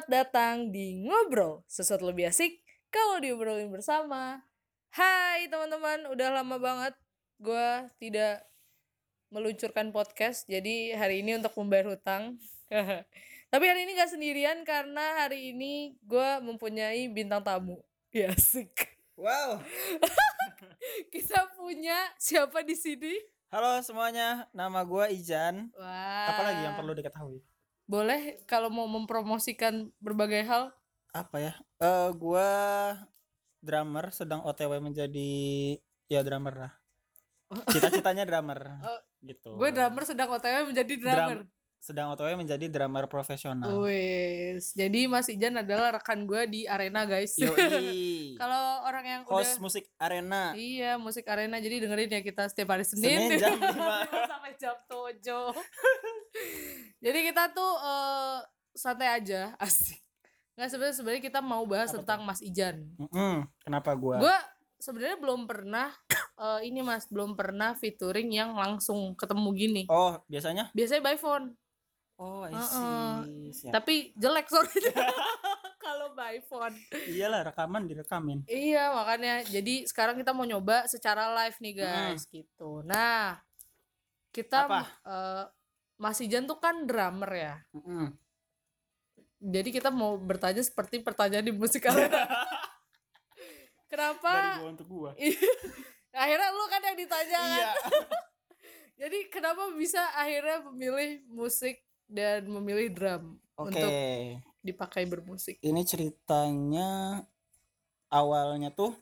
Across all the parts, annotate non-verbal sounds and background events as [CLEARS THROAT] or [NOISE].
Selamat datang di Ngobrol, sesuatu lebih asik kalau diobrolin bersama. Hai teman-teman, udah lama banget gue tidak meluncurkan podcast, jadi hari ini untuk membayar hutang. [LAUGHS] Tapi hari ini gak sendirian karena hari ini gue mempunyai bintang tamu. Ya asik. Wow. [LAUGHS] Kita punya siapa di sini? Halo semuanya, nama gua Ijan. Wah. Apalagi yang perlu diketahui? Boleh kalau mau mempromosikan berbagai hal? Apa ya? Eh gua drummer sedang OTW menjadi ya drummer lah. [LAUGHS] Cita-citanya drummer. Oh, gitu. Gue drummer sedang OTW menjadi drummer. Drum- sedang OTW menjadi drummer profesional. Wes, jadi Mas Ijan adalah rekan gue di arena guys. [LAUGHS] Kalau orang yang Host udah musik arena. iya musik arena, jadi dengerin ya kita setiap hari Senin, Senin jam [LAUGHS] 5. sampai jam 7 [LAUGHS] Jadi kita tuh eh, santai aja, asik. Nggak sebenarnya sebenarnya kita mau bahas Apa tentang Mas Ijan. Mm-mm. Kenapa gua? Gue sebenarnya belum pernah [COUGHS] eh, ini Mas belum pernah featuring yang langsung ketemu gini. Oh, biasanya? Biasanya by phone. Oh, I see. Siap. Tapi jelek suaranya [LAUGHS] kalau by phone. Iyalah rekaman direkamin. Iya makanya jadi sekarang kita mau nyoba secara live nih guys gitu. Nah kita Apa? eh, Mas Ijan tuh kan drummer ya. Mm-mm. Jadi kita mau bertanya seperti pertanyaan di musik arena. [LAUGHS] Dari kenapa? gua untuk gua. [LAUGHS] akhirnya lu kan yang ditanya kan. Iya. Jadi kenapa bisa akhirnya memilih musik dan memilih drum Oke. untuk dipakai bermusik? ini ceritanya awalnya tuh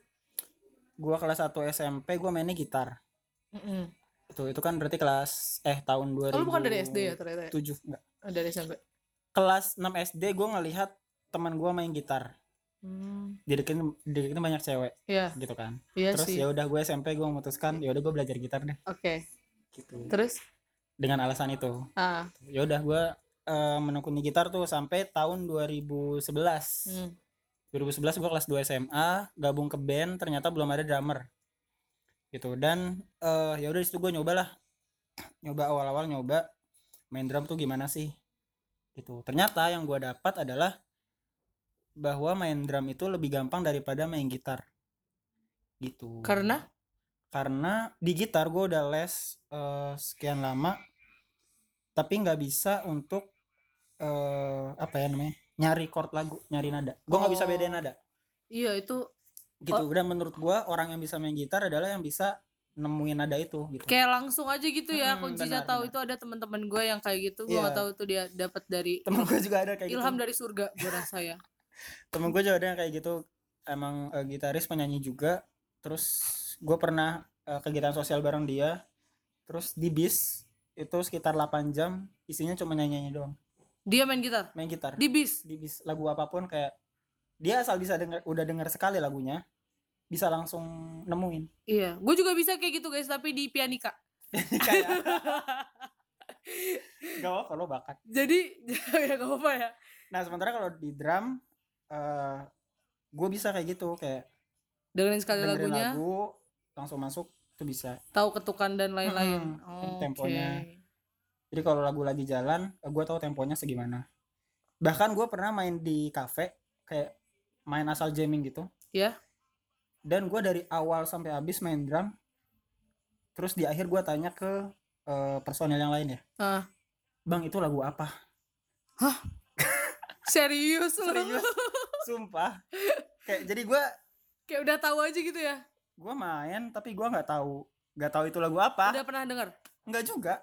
gua kelas 1 SMP gua mainnya gitar Mm-mm. itu itu kan berarti kelas eh tahun 2000 Oh, bukan dari SD ya ternyata? ya? 7 enggak Oh, dari SMP. kelas 6 SD gua ngelihat teman gua main gitar Hmm, dideketin dideketin banyak cewek iya, gitu kan iya terus ya udah gue SMP gue memutuskan ya udah gue belajar gitar deh Oke. gitu Terus? Dengan alasan itu. Ah, ya udah gue eh, menekuni gitar tuh sampai tahun 2011 hmm. 2011 gue kelas 2 SMA gabung ke band ternyata belum ada drummer. Gitu dan eh ya udah di situ gue nyoba lah nyoba awal-awal nyoba main drum tuh gimana sih? Gitu. Ternyata yang gue dapat adalah bahwa main drum itu lebih gampang daripada main gitar. Gitu. Karena? Karena di gitar gue udah les eh, sekian lama tapi nggak bisa untuk eh apa ya namanya nyari chord lagu nyari nada gue nggak bisa Oh. bedain nada Iya itu gitu dan menurut gua orang yang bisa main gitar adalah yang bisa nemuin nada itu gitu kayak langsung aja gitu ya. Hmm, Kuncinya tahu itu ada teman-teman gue yang kayak gitu. Gue Iya. nggak tahu tuh dia dapat dari temen gue juga ada kayak ilham gitu dari surga gue rasa ya. [LAUGHS] temen gue juga ada yang kayak gitu emang eh, gitaris penyanyi juga terus gue pernah eh, kegiatan sosial bareng dia. Terus di bis itu sekitar 8 jam isinya cuma nyanyi doang. Dia main gitar? Main gitar. Di bis. di bis. Lagu apa pun kayak dia asal bisa denger udah denger sekali lagunya bisa langsung nemuin. Iya, gue juga bisa kayak gitu guys, tapi di pianika. kayak gak apa lo bakat. Jadi [LAUGHS] ya gak apa-apa ya. nah sementara kalau di drum eh gue bisa kayak gitu kayak Dengerin sekali dengerin lagunya, lagu langsung masuk itu bisa tahu ketukan dan lain-lain. Mm-mm, Oh, temponya. oke. jadi kalau lagu lagi jalan gue tahu temponya segimana bahkan gue pernah main di cafe kayak main asal jamming gitu Ya. dan gue dari awal sampai habis main drum terus di akhir gue tanya ke eh, personel yang lain ya Ah, bang itu lagu apa [LAUGHS] serius lu. serius sumpah [LAUGHS] kayak jadi gue Kayak udah tahu aja gitu ya. Gue main tapi gue nggak tahu nggak tahu itu lagu apa Udah pernah denger? nggak juga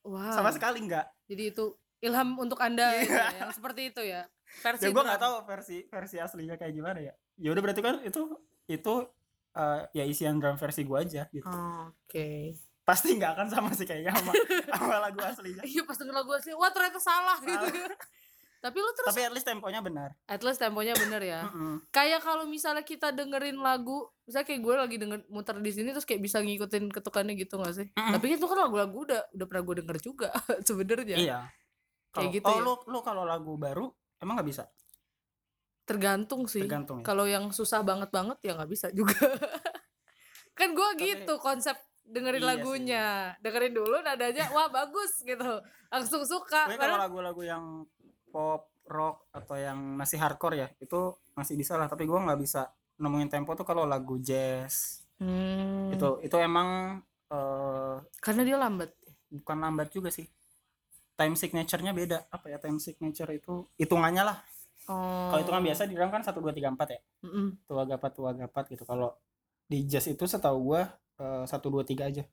Wow. sama sekali nggak Jadi itu ilham untuk Anda Iya. gitu ya, yang seperti itu ya. Versi ya gue nggak tahu versi versi aslinya kayak gimana ya ya udah berarti kan itu itu eh, ya isian drum versi gue aja gitu Oh, Oke. pasti nggak akan sama sih kayaknya sama, sama lagu aslinya [LAUGHS] Iya pas denger lagu asli, wah ternyata salah gitu. Tapi lu terus tapi at least temponya benar at least temponya bener ya. Kayak kalau misalnya kita dengerin lagu, misalnya kayak gue lagi denger muter di sini terus kayak bisa ngikutin ketukannya gitu gak sih? Tapi itu kan lagu-lagu udah udah pernah gue denger juga [LAUGHS] sebenarnya. iya Kayak Kalau- gitu oh ya? lu lu kalau lagu baru emang nggak bisa Tergantung sih. tergantung ya Kalau yang susah banget banget ya nggak bisa juga. [LAUGHS] kan gue gitu konsep dengerin Iya lagunya, dengerin dulu nadanya, wah bagus gitu, langsung suka. Kalau lagu-lagu yang pop rock atau yang masih hardcore ya itu masih bisa lah tapi gua nggak bisa nemuin tempo tuh kalau lagu jazz Hmm. itu itu emang eh, Karena dia lambat. bukan lambat juga sih time signature-nya beda apa ya time signature itu hitungannya lah Oh. kalau hitungan biasa di drum kan satu dua tiga empat ya Mm-mm. tua gapat tua gapat gitu kalau di jazz itu setahu gua eh, satu dua tiga aja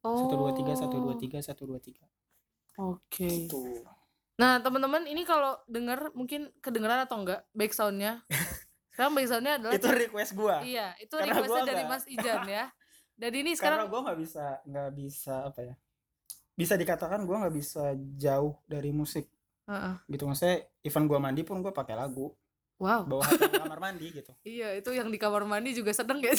satu dua tiga satu dua Oh. tiga satu dua tiga Oke. gitu Nah, teman-teman, ini kalau dengar mungkin kedengeran atau enggak back sound-nya. [LAUGHS] Sekarang back sound-nya adalah itu request gua iya, itu Karena requestnya dari nggak- Mas Ijan ya. Dan ini karena sekarang gua nggak bisa nggak bisa apa ya bisa dikatakan gua nggak bisa jauh dari musik Heeh. gitu maksudnya even gua mandi pun gua pakai lagu Wow. bawa HP kamar mandi gitu [LAUGHS] Iya, itu yang di kamar mandi juga sedang ya. [LAUGHS]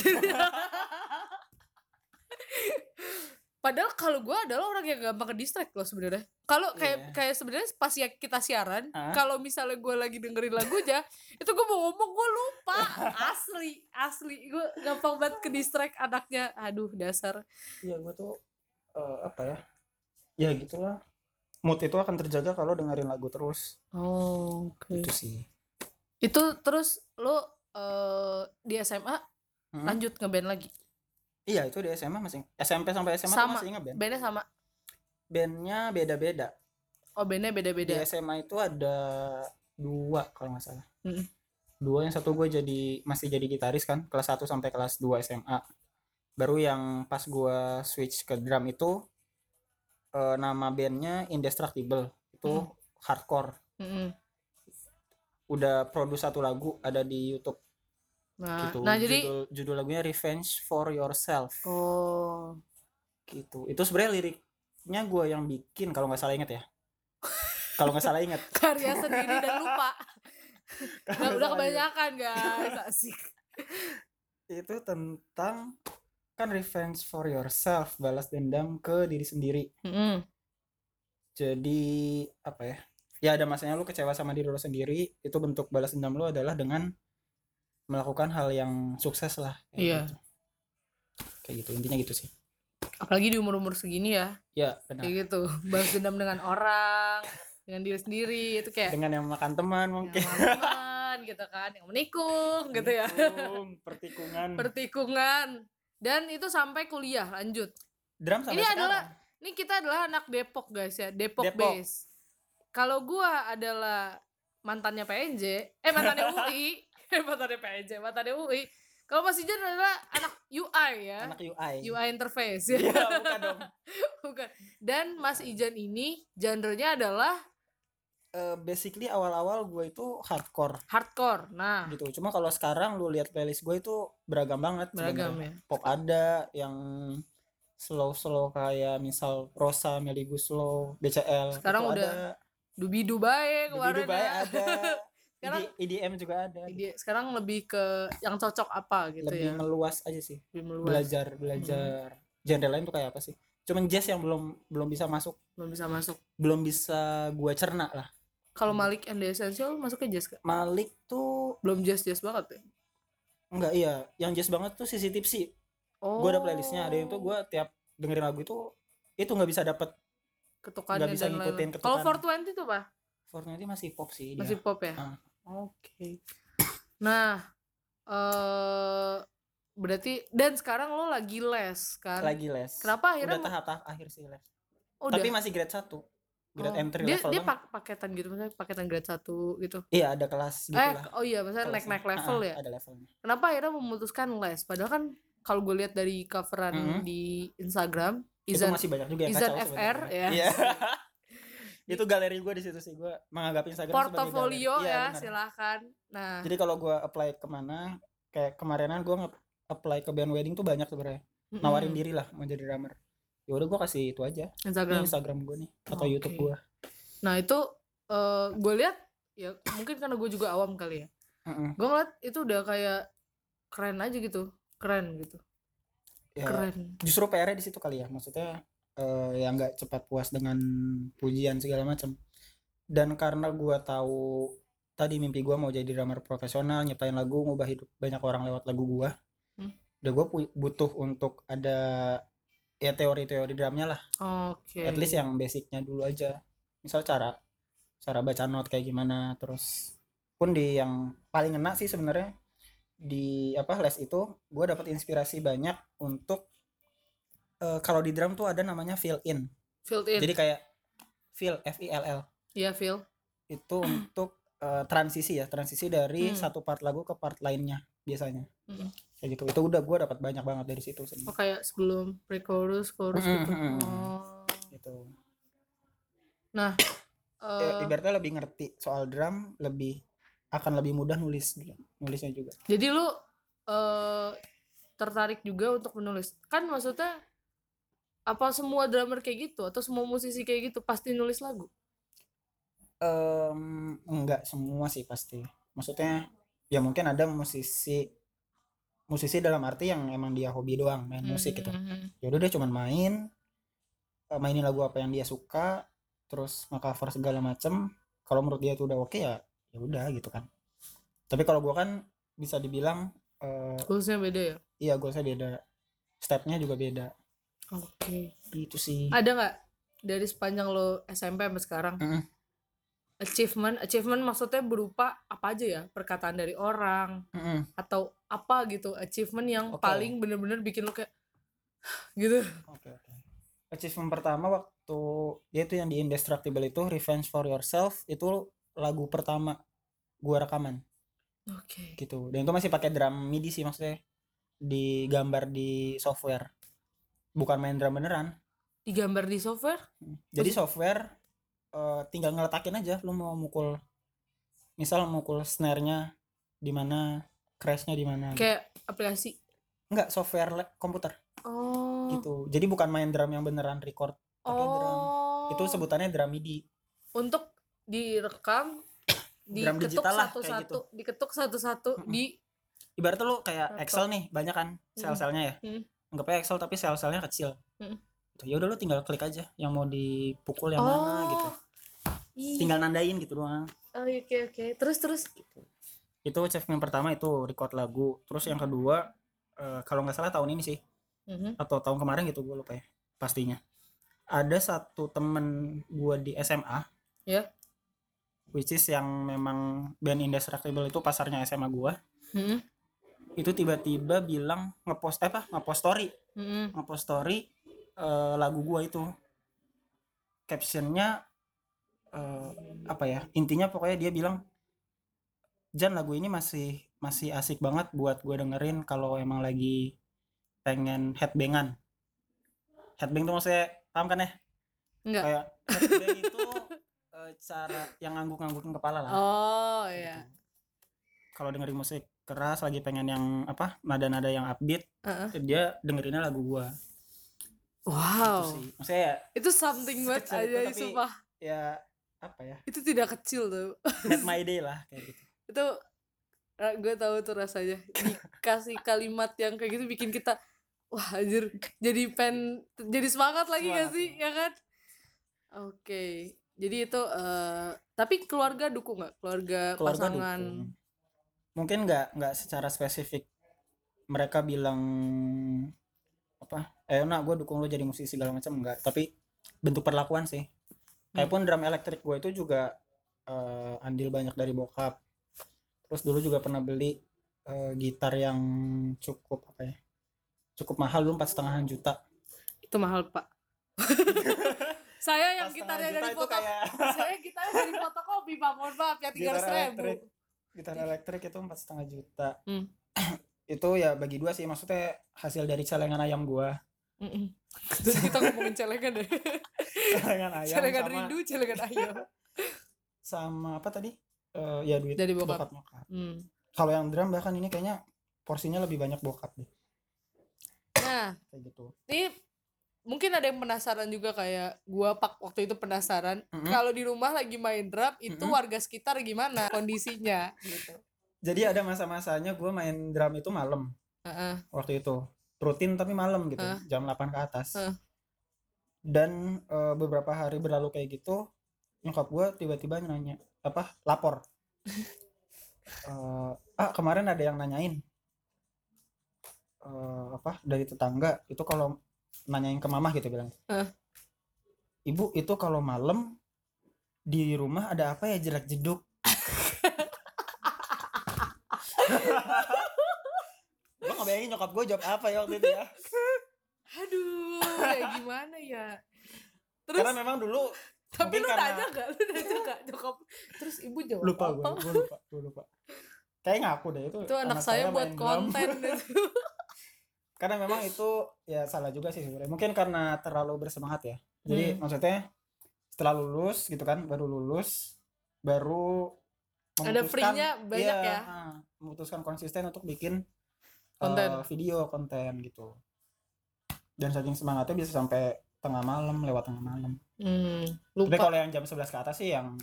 Padahal kalau gue adalah orang yang gampang ke distract loh sebenarnya. Kalau kayak Iya. kayak sebenarnya pas ya kita siaran, Hah? kalau misalnya gue lagi dengerin lagunya, [LAUGHS] itu gue mau ngomong gue lupa. Asli, asli. Gue gampang banget ke distract anaknya. Aduh, dasar. iya gua tuh eh, apa ya ya gitulah mood itu akan terjaga kalau dengerin lagu terus Oh, oke. itu sih Itu terus lo eh, di SMA Hmm. lanjut ngeband lagi. Iya itu di SMA masih SMP sampai SMA Sama. masih ngeband Bandnya sama. bandnya beda-beda Oh, bandnya di beda-beda. SMA itu ada dua kalau nggak salah Mm. dua yang satu gue jadi masih jadi gitaris kan kelas 1 sampai kelas 2 SMA baru yang pas gue switch ke drum itu eh, nama bandnya Indestructible itu Mm. hardcore Mm-mm. udah produce satu lagu ada di YouTube Nah, gitu. nah jadi judul, judul lagunya Revenge for Yourself. Oh. Gitu. Itu sebenarnya liriknya gue yang bikin kalau nggak salah inget ya. Kalau nggak salah inget [LAUGHS] karya sendiri dan lupa. Kalau Udah, kebanyakan guys, asik. itu tentang kan revenge for yourself balas dendam ke diri sendiri. Mm-mm. jadi apa ya? Ya ada masanya lu kecewa sama diri lu sendiri itu bentuk balas dendam lu adalah dengan melakukan hal yang sukses lah kayak Iya. gitu. kayak gitu intinya gitu sih Apalagi di umur-umur segini ya, ya benar kayak gitu. Balas dendam dengan orang, dengan diri sendiri, itu kayak dengan yang makan teman yang mungkin teman gitu kan, yang menikung gitu ya. Menikung, pertikungan Pertikungan. Dan itu sampai kuliah lanjut. drum sampai Ini sekarang. adalah Ini kita adalah anak Depok guys ya, Depok, Depok. base. Kalau gua adalah mantannya PNJ, eh mantannya UI, [LAUGHS] eh mantannya PNJ, mantannya UI. Kalau Mas Ijan adalah anak UI ya, anak UI UI interface Iya, ya. bukan dong [LAUGHS] Bukan. Dan Mas Ijan ini genrenya adalah Eh, basically awal-awal gue itu hardcore hardcore. Nah, gitu cuma kalau sekarang lu lihat playlist gue itu beragam banget beragam sebenarnya. ya. pop ada yang slow slow kayak misal Rosa Meli Guslow BCL Sekarang udah ada Dubi Dubai kemarin Dubai ya. ada [LAUGHS] Sekarang- ED- EDM juga ada Jadi sekarang lebih ke yang cocok apa gitu lebih ya. meluas aja sih Lebih meluas. belajar belajar genre lain tuh kayak apa sih cuman jazz yang belum belum bisa masuk Belum bisa masuk. belum bisa gua cerna lah Kalau Malik and the Essential masuk ke jazz gak? Malik tuh Belum jazz-jazz banget ya? enggak iya yang jazz banget tuh sisi tipsi Oh. gua ada playlistnya ada yang tuh gua tiap dengerin lagu itu itu nggak bisa dapet ketukannya nggak bisa ngikutin lain-lain. Kalau ketukan. 420 itu apa? Fortnite masih pop sih dia Masih pop ya? Ah. Oke. Nah, eh berarti dan sekarang lo lagi les kan? lagi les Kenapa akhirnya udah tahap-tahap akhir sih les Oh, tapi udah. masih grade 1 grade Oh. entry dia level dia pak- paketan gitu maksudnya paketan grade 1 gitu. iya ada kelas gitu eh, lah oh iya, maksudnya kelasnya. naik-naik level Ah, ya. ada levelnya Kenapa akhirnya memutuskan les? Padahal kan kalau gue lihat dari coveran Mhm. di Instagram, itu Izan masih banyak juga yang Izan kacau FR, sebenarnya. ya. Iya. [LAUGHS] itu galeri gue di situ sih gue menganggap Instagram sebagai portofolio galeri. Iya, ya, benar. silahkan. Nah, jadi kalau gue apply ke mana kayak kemarinan gue apply ke band wedding tuh banyak sebenarnya mm-mm, nawarin diri lah mau jadi drummer ya udah gue kasih itu aja ini Instagram. Instagram gue nih atau Oke. YouTube gue Nah itu eh gue lihat ya mungkin karena gue juga awam kali ya. Gue ngeliat itu udah kayak keren aja gitu, keren gitu, ya keren. justru PR di situ kali ya maksudnya eh, ya nggak cepat puas dengan pujian segala macam dan karena gua tahu tadi mimpi gua mau jadi drummer profesional nyiptain lagu ngubah hidup banyak orang lewat lagu gua Hmm. udah gua pu- butuh untuk ada ya teori-teori drumnya lah Oke. at least yang basicnya dulu aja misal cara cara baca not kayak gimana terus pun di yang paling ngena sih sebenarnya di apa les itu gue dapat inspirasi banyak untuk eh, kalau di drum tuh ada namanya fill in. Filled in. Jadi kayak fill F I L L. Iya fill. Itu untuk eh, transisi ya transisi dari Hmm. satu part lagu ke part lainnya biasanya. Mm-mm. kayak gitu. Itu udah gue dapat banyak banget dari situ oh sebenarnya kayak sebelum pre-chorus chorus Mm-mm, gitu. mm-mm. oh. Gitu. Nah eh, ibaratnya lebih ngerti soal drum lebih akan lebih mudah nulis nulisnya juga. Jadi lu eh tertarik juga untuk menulis. Kan maksudnya apa semua drummer kayak gitu atau semua musisi kayak gitu pasti nulis lagu? Em, enggak semua sih pasti. Maksudnya ya mungkin ada musisi musisi dalam arti yang emang dia hobi doang main musik gitu. Mhm. ya udah dia cuman main eh, mainin lagu apa yang dia suka terus nge-cover segala macem. Kalau menurut dia itu udah oke ya ya udah gitu kan. Tapi kalau gua kan bisa dibilang eh, goalsnya beda ya? iya gue saya beda. Stepnya juga beda oke gitu sih ada nggak dari sepanjang lo SMP sampai sekarang Mm-mm. achievement achievement maksudnya berupa apa aja ya perkataan dari orang Mm-mm. atau apa gitu achievement yang Oke. paling bener-bener bikin lo kayak [SIGHS] gitu Oke oke. Achievement pertama waktu dia itu yang di Indestructible itu Revenge for Yourself itu lagu pertama gua rekaman oke gitu. Dan itu masih pakai drum MIDI sih maksudnya digambar di software. Bukan main drum beneran. digambar di software Jadi software eh, tinggal ngeletakin aja lu mau mukul misal mukul snare-nya di mana, crash-nya di mana. kayak aplikasi Enggak, software komputer oh gitu. Jadi bukan main drum yang beneran record pakai drum. oh Itu sebutannya drum MIDI. untuk direkam [COUGHS] Drum diketuk digital lah, kayak satu-satu gitu. diketuk satu-satu Mm-mm. di ibaratnya lu kayak. Excel nih banyak kan sel-selnya ya Mm. Anggapnya Excel tapi sel-selnya kecil. Mm. Gitu. ya udah lu tinggal klik aja yang mau dipukul yang mana gitu. Ih, tinggal nandain gitu doang. Oh, oke oke. Terus terus? Itu achievement pertama itu record lagu. Terus yang kedua eh, kalau nggak salah tahun ini sih. Mhm. atau tahun kemarin gitu gue lupa ya pastinya. Ada satu temen gue di SMA Ya. which is yang memang band Indestructible itu pasarnya SMA gue Mhm. Itu tiba-tiba bilang ngepost eh, apa? Ngepost story. Mhm. ngepost story eh, lagu gua itu. Captionnya eh, apa ya? Intinya pokoknya dia bilang Jan lagu ini masih masih asik banget buat gua dengerin kalau emang lagi pengen headbangan. Headbang tuh maksudnya paham kan ya? Enggak. Kayak headbang itu eh, cara yang ngangguk-nganggukin kepala lah. Oh iya. gitu. kalau dengerin musik keras lagi pengen yang apa nada-nada yang upbeat Heeh. dia dengerinnya lagu gua. Wow. gitu sih. Maksudnya ya itu something banget itu, aja tapi- sumpah. ya apa ya? Itu tidak kecil tuh. Made my day lah kayak gitu. Itu gue tahu tuh rasanya. Dikasih kalimat yang kayak gitu bikin kita wah anjir jadi pen jadi semangat lagi gak Semangat, sih? ya kan? Oke. Jadi itu eh tapi keluarga dukung nggak? Keluarga, keluarga pasangan dukung. Mungkin nggak nggak secara spesifik mereka bilang apa eh nak gue dukung lo jadi musisi segala macam enggak tapi bentuk perlakuan sih. Kayak pun drum elektrik gue itu juga eh, andil banyak dari bokap. Terus dulu juga pernah beli eh, gitar yang cukup apa ya cukup mahal dulu empat setengah juta. Itu mahal pak. [LAUGHS] Saya yang gitarnya dari foto kayak saya gitarnya dari fotokopi pak. Mohon maaf ya [LAUGHS] tiga gitar ribu gitar elektrik itu empat setengah juta. Hmm. [CLEARS THROAT] itu ya bagi dua sih maksudnya hasil dari celengan ayam gua. Terus kita ngomongin celengan deh [LAUGHS] celengan ayam celengan sama, rindu celengan ayam. [LAUGHS] Sama apa tadi? Eh, ya duit Dari bokap. nyokap. Hmm. kalau yang drum bahkan ini kayaknya porsinya lebih banyak bokap deh. Nah kayak gitu. ini mungkin ada yang penasaran juga kayak gua pak waktu itu penasaran Mhm. kalau di rumah lagi main drum itu Mhm. warga sekitar gimana kondisinya [LAUGHS] gitu jadi ada masa-masanya gua main drum itu malam Heeh. waktu itu rutin tapi malam gitu Heeh. jam 8 ke atas Heeh. dan eh, beberapa hari berlalu kayak gitu nyokap gua tiba-tiba nanya apa lapor [LAUGHS] Eh, ah kemarin ada yang nanyain eh, apa dari tetangga itu kalau nanyain ke mama gitu bilang Heeh. ibu itu kalau malam di rumah ada apa ya jelek jeduk? [LAUGHS] Gue nggak bayangin nyokap gue jawab apa ya waktu itu ya? Aduh kayak gimana ya? Terus karena memang dulu tapi lu karena- nanya gak lu nanya gak nyokap terus ibu jawab lupa gue apa? gue lupa gue lupa. Kayak ngaku deh itu itu anak, saya, buat main drum. konten [LAUGHS] gitu. Karena memang itu ya salah juga sih sebenarnya. Mungkin karena terlalu bersemangat ya. Jadi Hmm. maksudnya setelah lulus gitu kan baru lulus baru Ada free-nya banyak iya, ya? ah, memutuskan konsisten untuk bikin Konten. eh, video konten gitu. Dan saking semangatnya bisa sampai tengah malam lewat tengah malam. Hmm, tapi kalau yang jam 11 ke atas sih yang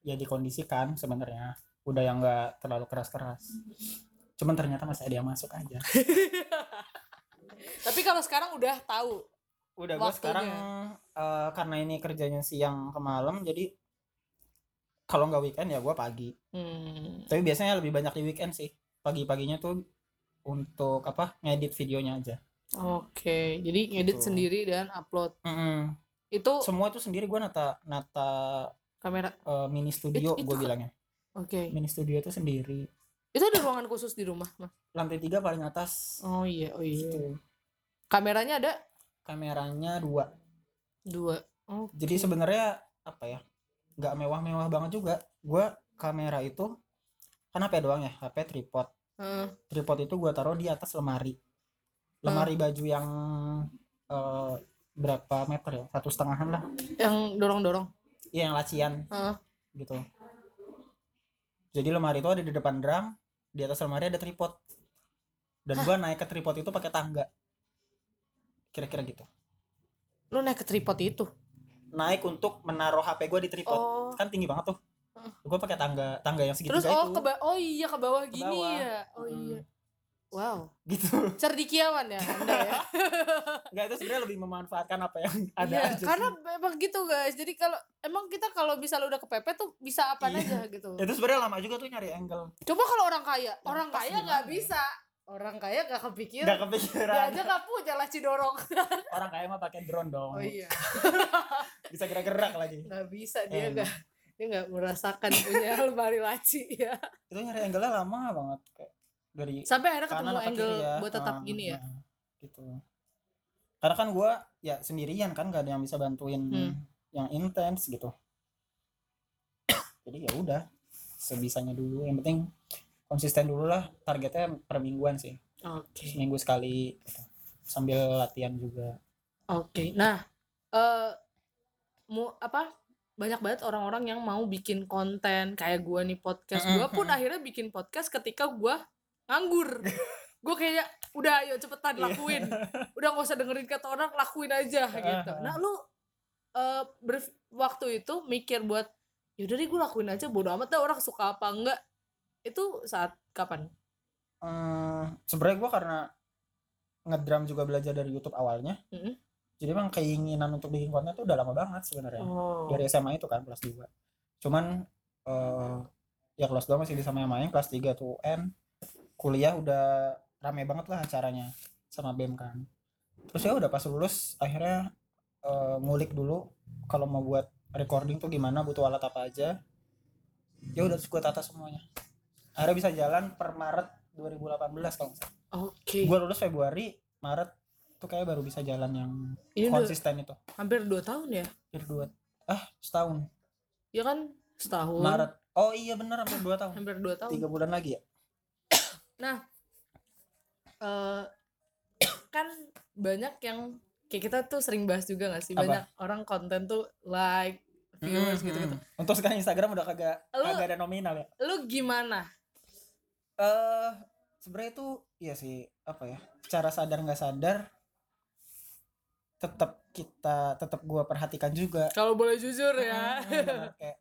ya dikondisikan sebenarnya. Udah yang nggak terlalu keras-keras. Cuman ternyata masih ada yang masuk aja [LAUGHS] tapi kalau sekarang udah tahu udah gue sekarang eh, karena ini kerjanya siang ke malam jadi kalau nggak weekend ya gue pagi. Hmm, tapi biasanya lebih banyak di weekend sih. Pagi-paginya tuh untuk apa ngedit videonya aja. Oke jadi ngedit Gitu. sendiri dan upload. Mm-mm. itu semua itu sendiri gue nata nata kamera. eh, mini studio gue bilangnya. Oke. Mini studio itu sendiri itu ada ruangan khusus di rumah mas? Lantai tiga paling atas. Oh iya oh iya. Gitu. kameranya ada? Kameranya dua. Dua. Oh. Jadi sebenarnya apa ya nggak mewah-mewah banget juga. Gue kamera itu kan HP doang ya HP tripod. Heeh. tripod itu gue taruh di atas lemari. Lemari baju yang eh, berapa meter ya? Satu setengahan lah. Yang dorong dorong Iya yang lacian. Heeh. gitu jadi lemari itu ada di depan drum di atas lemari ada tripod. Dan gua naik ke tripod itu pakai tangga. Kira-kira gitu. Lu naik ke tripod itu? Naik untuk menaruh HP gua di tripod. Oh. Kan tinggi banget tuh. Heeh. gua pakai tangga tangga yang segitiga terus oh itu ke oh iya ke bawah Ke gini bawah. ya? Oh Mm. iya wow. Gitu. Cerdikiawan ya anda ya. [LAUGHS] Nggak itu sebenarnya lebih memanfaatkan apa yang ada Iya, aja karena sih. memang gitu guys. Jadi kalau emang kita kalau misalnya udah kepepet tuh bisa apa Iya. aja gitu. Itu sebenarnya lama juga tuh nyari angle. Coba kalau orang kaya Yang orang pas kaya nggak bisa. Orang kaya nggak kepikiran. Nggak dia kepikiran aja nggak punya laci dorong [LAUGHS] orang kaya mah pakai drone dong. Oh iya. [LAUGHS] Bisa gerak-gerak lagi. Nggak bisa dia nggak dia nggak merasakan punya lemari laci ya. Itu nyari angle-nya lama banget kayak dari sampai akhirnya ketemu angle kiri ya. buat tetap Ah, gini ya? gitu. Karena kan gua ya sendirian kan gak ada yang bisa bantuin Hmm. yang intens gitu. Jadi ya udah sebisanya dulu. Yang penting konsisten dulu lah targetnya per mingguan sih. Oke. Seminggu sekali gitu. sambil latihan juga. Oke, nah, eh mu apa banyak banget orang-orang yang mau bikin konten. Kayak gua nih podcast. Gua pun akhirnya bikin podcast ketika gua nganggur. [LAUGHS] Gue kayak udah ayo cepetan Iya. lakuin. Udah gak usah dengerin kata orang, lakuin aja gitu. Nah, lu eh ber- waktu itu mikir buat yaudah deh gue lakuin aja bodo amat dah orang suka apa enggak. Itu saat kapan? Hmm, sebenarnya gua karena ngedrum juga belajar dari YouTube awalnya Mm-mm. jadi emang keinginan untuk bikin konten tuh udah lama banget sebenarnya Oh. dari SMA itu kan kelas 2 cuman eh ya kelas 2 masih bisa main-main kelas 3 tuh UN kuliah udah rame banget lah acaranya sama BEM kan. Terus ya udah pas lulus akhirnya eh, ngulik dulu kalau mau buat recording tuh gimana butuh alat apa aja. Ya udah gue tata semuanya. Akhirnya bisa jalan per Maret 2018 kalau nggak Oke. gue lulus Februari Maret tuh kayak baru bisa jalan yang Ini konsisten itu. hampir dua tahun ya? hampir dua ah setahun. Ya kan setahun. Maret. Oh iya bener hampir dua tahun. Hampir dua tahun. tiga bulan lagi ya Nah, eh [COUGHS] kan banyak yang kayak kita tuh sering bahas juga gak sih Apa? banyak orang konten tuh like viewers Mm, gitu gitu. mm. untuk sekarang Instagram udah kagak Lu- kagak ada nominal ya Lu gimana? eh sebenarnya itu iya sih apa ya cara sadar nggak sadar tetap kita tetap gua perhatikan juga Kalau boleh jujur ya. Mm, bener, kayak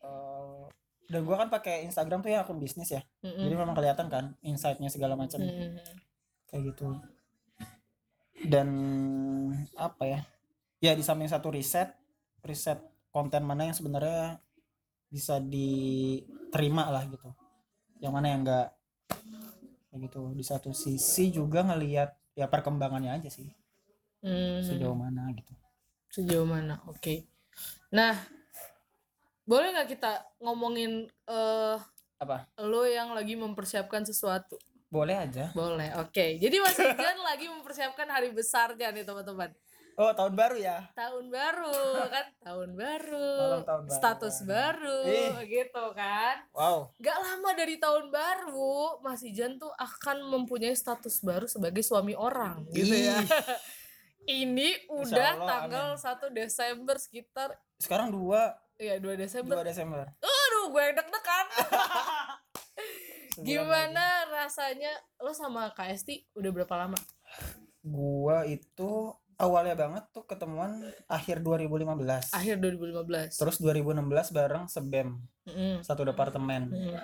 eh, dan gua kan pakai Instagram tuh ya akun bisnis ya. Mm-mm. jadi memang kelihatan kan insightnya segala macam. Mm-mm. kayak gitu. Dan apa ya? Ya di samping satu riset riset konten mana yang sebenarnya bisa diterima lah gitu. Yang mana yang enggak kayak gitu. Di satu sisi juga ngelihat ya perkembangannya aja sih. Hmm, sejauh mana gitu. Sejauh mana? Oke. Nah, boleh nggak kita ngomongin eh apa lo yang lagi mempersiapkan sesuatu? boleh aja Boleh, oke. Jadi Mas Ijan lagi mempersiapkan hari besarnya nih teman-teman. oh tahun baru ya Tahun baru kan, tahun baru, Malam tahun baru. status baru, Ih. gitu kan. wow Gak lama dari tahun baru, Mas Ijan tuh akan mempunyai status baru sebagai suami orang, gitu ya. [LAUGHS] Ini udah Allah, tanggal 1 Desember sekitar sekarang dua ya 2 Desember. 2 Desember Aduh, gue deg-degan. [LAUGHS] Gimana rasanya lo sama Esti udah berapa lama? gua itu awalnya banget tuh ketemuan akhir 2015 Akhir 2015. terus 2016 bareng sebem Mm-mm. satu departemen Mm-mm.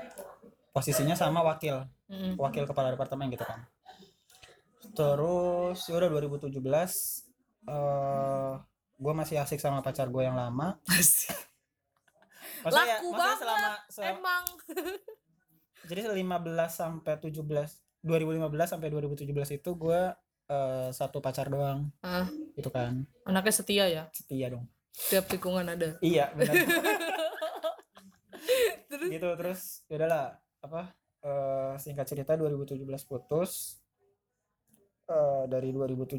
posisinya sama wakil Mm-mm. wakil kepala departemen gitu kan terus ya udah 2017 eh gue masih asik sama pacar gue yang lama Maksudnya ya- Laku maksudnya banget, selama, selama Emang. [LAUGHS] jadi 15 sampai 17 2015 sampai 2017 itu gue eh, satu pacar doang Ah, gitu kan anaknya setia ya. setia dong Tiap tikungan ada. iya benar [LAUGHS] Terus gitu terus ya udahlah apa eh, singkat cerita 2017 putus Eh, dari 2017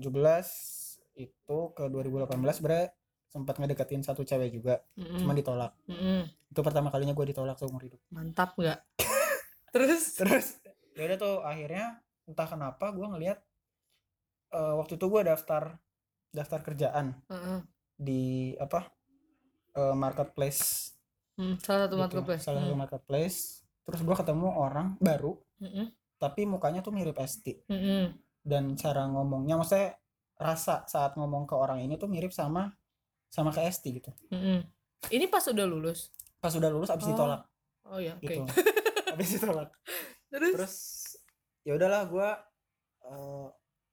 itu ke 2018 bre sempat ngedeketin satu cewek juga Mm-mm. cuma ditolak Mm-mm. itu pertama kalinya gue ditolak seumur hidup Mantap nggak? [LAUGHS] Terus terus ya udah tuh akhirnya entah kenapa gue ngelihat eh, waktu itu gue daftar daftar kerjaan Heeh. di apa eh, marketplace Hmm, salah satu gitu, marketplace. salah satu Hmm. marketplace terus gue ketemu orang baru Mm-mm. tapi mukanya tuh mirip Esti Mm-mm. dan cara ngomongnya maksudnya rasa saat ngomong ke orang ini tuh mirip sama sama ke Esti gitu Mm-mm. Ini pas udah lulus. pas udah lulus abis Oh, ditolak Oh ya, oke. gitu [LAUGHS] abis ditolak Terus, terus ya udahlah gue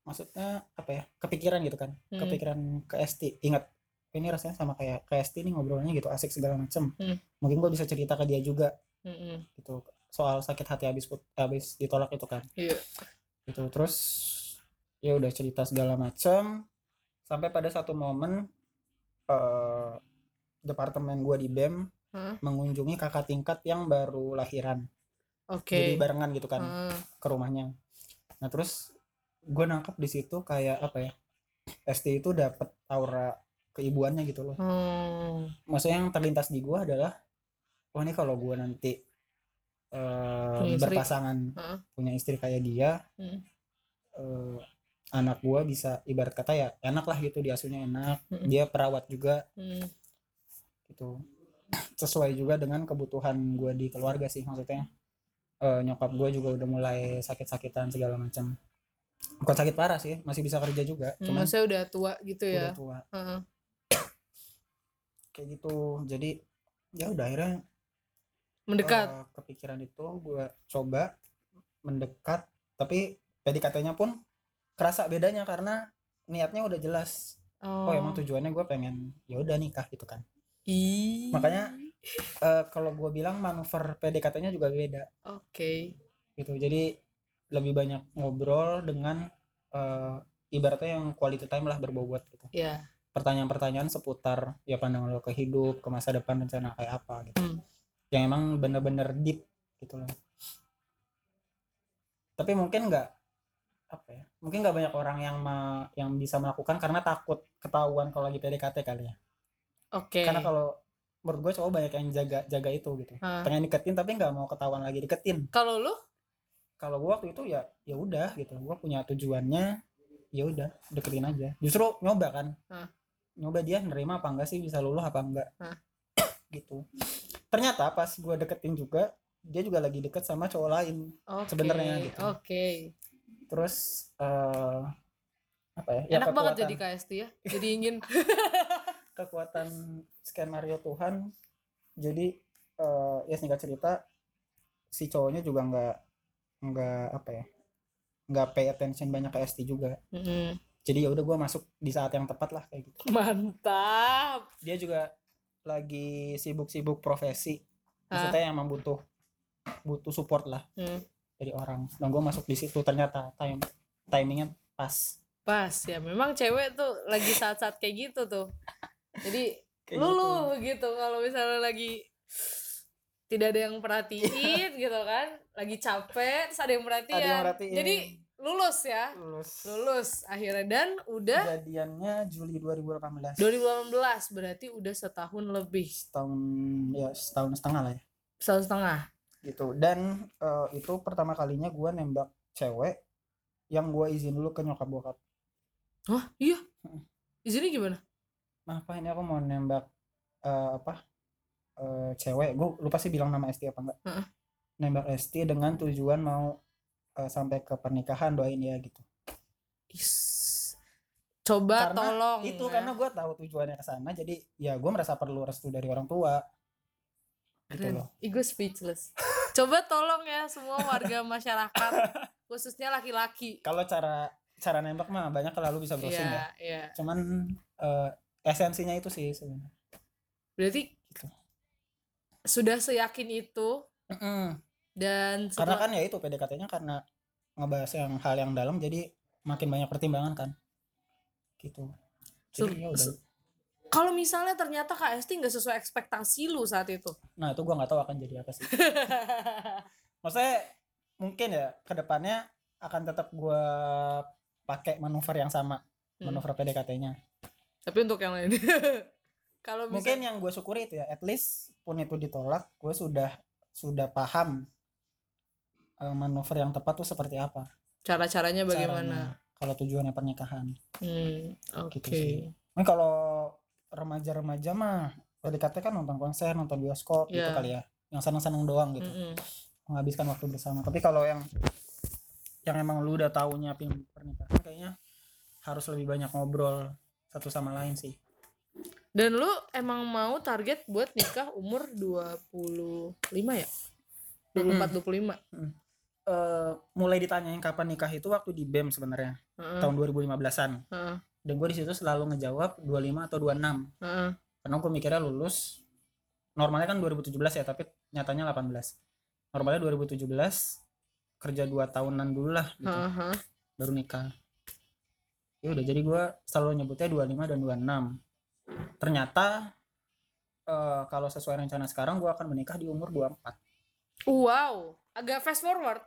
maksudnya apa ya kepikiran gitu kan Hmm. kepikiran ke Esti ingat ini rasanya sama kayak ke Esti nih ngobrolnya gitu asik segala macem Hmm. mungkin gue bisa cerita ke dia juga Mm-mm. gitu soal sakit hati habis put- habis ditolak itu kan Iya. gitu terus ya udah cerita segala macam sampai pada satu momen eh departemen gua di BEM Hah? mengunjungi kakak tingkat yang baru lahiran Oke. jadi barengan gitu kan Heeh. ke rumahnya nah terus gue nangkep di situ kayak apa ya ST itu dapet aura keibuannya gitu loh Hmm. maksudnya yang terlintas di gua adalah wah ini kalau gua nanti Punya istri. berpasangan Heeh. punya istri kayak dia Hmm. eh, anak gua bisa ibarat kata ya enak lah gitu diasuhnya enak Mm-mm. dia perawat juga Hmm. gitu [CLEARS THROAT] sesuai juga dengan kebutuhan gua di keluarga sih maksudnya Eh, nyokap gua juga udah mulai sakit-sakitan segala macam bukan sakit parah sih masih bisa kerja juga Hmm, cuman Maksudnya udah tua gitu udah ya. tua Heeh. kayak gitu jadi ya udah akhirnya Mendekat. eh, kepikiran itu gue coba mendekat tapi PDKT-nya pun kerasa bedanya karena niatnya udah jelas oh. oh, emang tujuannya gue pengen ya udah nikah gitu kan Ih. Makanya- Eh, kalau gue bilang manuver PDKT-nya juga beda Oke. gitu jadi lebih banyak ngobrol dengan eh, ibaratnya yang quality time lah berbobot gitu Ya. pertanyaan-pertanyaan seputar ya pandangan lo ke hidup ke masa depan rencana kayak apa gitu Hmm. yang emang bener-bener deep gitu loh tapi mungkin nggak apa ya mungkin nggak banyak orang yang ma- yang bisa melakukan karena takut ketahuan kalau lagi PDKT kali ya Oke. karena kalau menurut gue cowok banyak yang jaga jaga itu gitu Ah. pengen deketin tapi nggak mau ketahuan lagi deketin Kalau lu? kalau gue waktu itu ya ya udah gitu gue punya tujuannya ya udah deketin aja justru nyoba kan Hah. nyoba dia nerima apa enggak sih bisa luluh apa enggak Hah. [COUGHS] gitu ternyata pas gue deketin juga dia juga lagi deket sama cowok lain Oke. Sebenarnya gitu. Oke. Terus eh apa ya, ya Enak banget kekuatan- jadi KST ya. Jadi ingin [LAUGHS] kekuatan skenario Tuhan jadi eh ya singkat cerita si cowoknya juga nggak nggak apa ya nggak pay attention banyak ke ST juga Mm-mm. jadi ya udah gue masuk di saat yang tepat lah kayak gitu Mantap. dia juga lagi sibuk-sibuk profesi Ah. maksudnya yang butuh butuh support lah Hmm. Dari orang. Dan gue masuk di situ ternyata time timingnya pas. Pas ya. Memang cewek tuh lagi saat-saat kayak gitu tuh. Jadi [LAUGHS] Kayak luluh gitu. kalau misalnya lagi tidak ada yang perhatiin [LAUGHS] gitu kan. Lagi capek terus ada yang perhatian, Ada yang perhatiin. jadi lulus ya. Lulus. Lulus. Akhirnya dan udah kejadiannya Juli 2018 2018 berarti udah setahun lebih. Setahun ya setahun setengah lah ya. Setahun setengah gitu. Dan eh, itu pertama kalinya gue nembak cewek yang gue izin dulu ke nyokap bokap. Wah iya? Izinnya gimana? Apa ini aku mau nembak eh, apa eh, cewek. Gue lupa sih bilang nama ST apa enggak. Heeh. nembak ST dengan tujuan mau eh, sampai ke pernikahan doain ya gitu. Is. coba Karena tolong itu ya. karena gue tahu tujuannya ke sana jadi ya gue merasa perlu restu dari orang tua gitu Keren. loh. Ih, gue speechless. [LAUGHS] Coba tolong ya semua warga masyarakat khususnya laki-laki. Kalau cara cara nembak mah banyak lalu bisa browsing Iya, ya. iya. cuman eh, esensinya itu sih sebenarnya. Berarti Gitu. sudah seyakin itu dan karena setelah- kan ya itu PDKT-nya karena ngebahas yang hal yang dalam jadi makin banyak pertimbangan kan. Gitu. Sur- jadi ya udah kalau misalnya ternyata KST nggak sesuai ekspektasi lu saat itu. nah itu gua nggak tahu akan jadi apa sih [LAUGHS] maksudnya mungkin ya ke depannya akan tetap gua pakai manuver yang sama Hmm. manuver PDKT-nya Tapi untuk yang lain. [LAUGHS] kalau mungkin yang gue syukuri itu ya at least pun itu ditolak gue sudah sudah paham eh, manuver yang tepat tuh seperti apa cara-caranya bagaimana? caranya, kalau tujuannya pernikahan Hmm, oke. Gitu sih. Kalau remaja-remaja mah PDKT kan nonton konser, nonton bioskop gitu Iya. kali ya. Yang senang-senang doang gitu. Mm-mm. Menghabiskan waktu bersama. Tapi kalau yang yang emang lu udah tahu nyiapin pernikahan kayaknya harus lebih banyak ngobrol satu sama lain sih. Dan lu emang mau target buat nikah umur 25 ya? 24 25. Eh mulai ditanyain kapan nikah itu waktu di BEM sebenarnya Heeh. tahun 2015-an. Heeh. Dan gue di situ selalu ngejawab 25 atau 26. Heeh. karena gue mikirnya lulus normalnya kan 2017 ya tapi nyatanya 18 normalnya 2017 kerja 2 tahunan dulu lah gitu Heeh. baru nikah ya udah jadi gue selalu nyebutnya 25 dan 26 ternyata eh, kalau sesuai rencana sekarang gue akan menikah di umur 24 Wow, agak fast forward.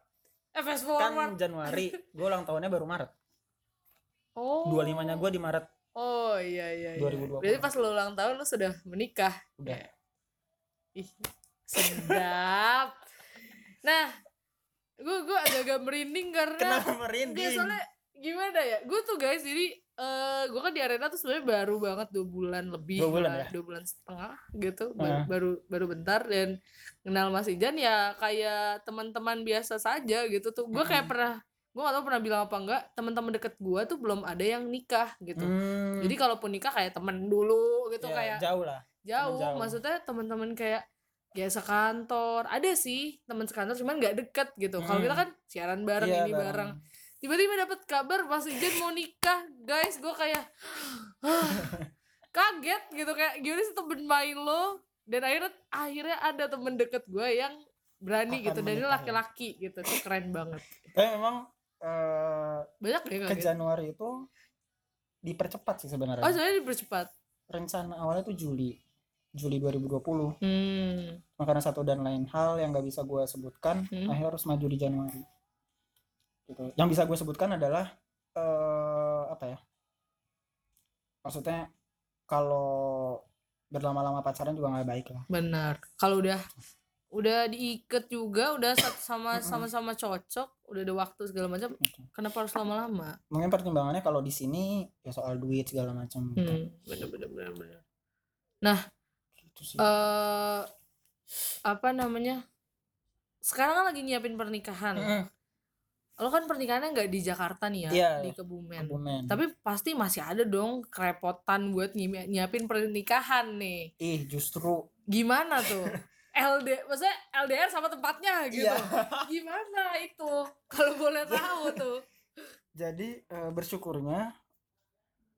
Eh fast kan forward. Januari gue ulang tahunnya baru Maret oh. 25 nya gue di Maret Oh iya iya. iya. 2020. Berarti pas lu ulang tahun lu sudah menikah. udah Ih, sedap. nah, gue gue agak-agak merinding karena kenapa merinding soalnya gimana ya? Gue tuh guys, jadi eh gue kan di arena tuh sebenarnya baru banget dua bulan lebih, Dua bulan ya? dua bulan setengah gitu, baru, Ah. baru baru bentar dan kenal Mas Ijan ya kayak teman-teman biasa saja gitu tuh. Gue kayak pernah, gue gak tau pernah bilang apa enggak, teman-teman deket gue tuh belum ada yang nikah gitu. Hmm, Jadi kalaupun nikah kayak temen dulu gitu ya, kayak jauh lah. Jauh, jauh. maksudnya teman-teman kayak ya sekantor. Ada sih teman sekantor cuman nggak deket gitu. Kalau Hmm. kita kan siaran bareng Iya, ini bareng. tiba-tiba dapat kabar Mas Ijan mau nikah. Guys gue kayak kaget gitu. Kayak gimana sih temen main lo? Dan akhirnya akhirnya ada temen deket gue yang berani Akan gitu. Dan ini ya. laki-laki gitu. Itu keren banget. Eh memang eh, banyak deh ke gitu. Januari itu dipercepat sih sebenarnya. oh soalnya dipercepat Rencana awalnya tuh Juli, Juli 2020. hmm karena satu dan lain hal yang nggak bisa gue sebutkan, Hmm. akhirnya harus maju di Januari. Gitu. Yang bisa gue sebutkan adalah eh apa ya? Maksudnya kalau berlama-lama pacaran juga nggak baik lah. benar kalau udah udah diikat juga udah satu sama Mm-mm. sama-sama cocok udah ada waktu segala macam kenapa harus lama-lama Mungkin pertimbangannya kalau di sini ya soal duit segala macam. gitu. hmm bener bener bener bener Gitu sih. eh apa namanya sekarang kan lagi nyiapin pernikahan Mm-mm. lo kan pernikahannya nggak di Jakarta nih ya Iya, di Kebumen Kebumen. tapi pasti masih ada dong kerepotan buat nyi- nyiapin pernikahan nih ih justru gimana tuh [LAUGHS] LD maksudnya LDR sama tempatnya gitu Iya. [LAUGHS] gimana itu kalau boleh tahu tuh Jadi eh, bersyukurnya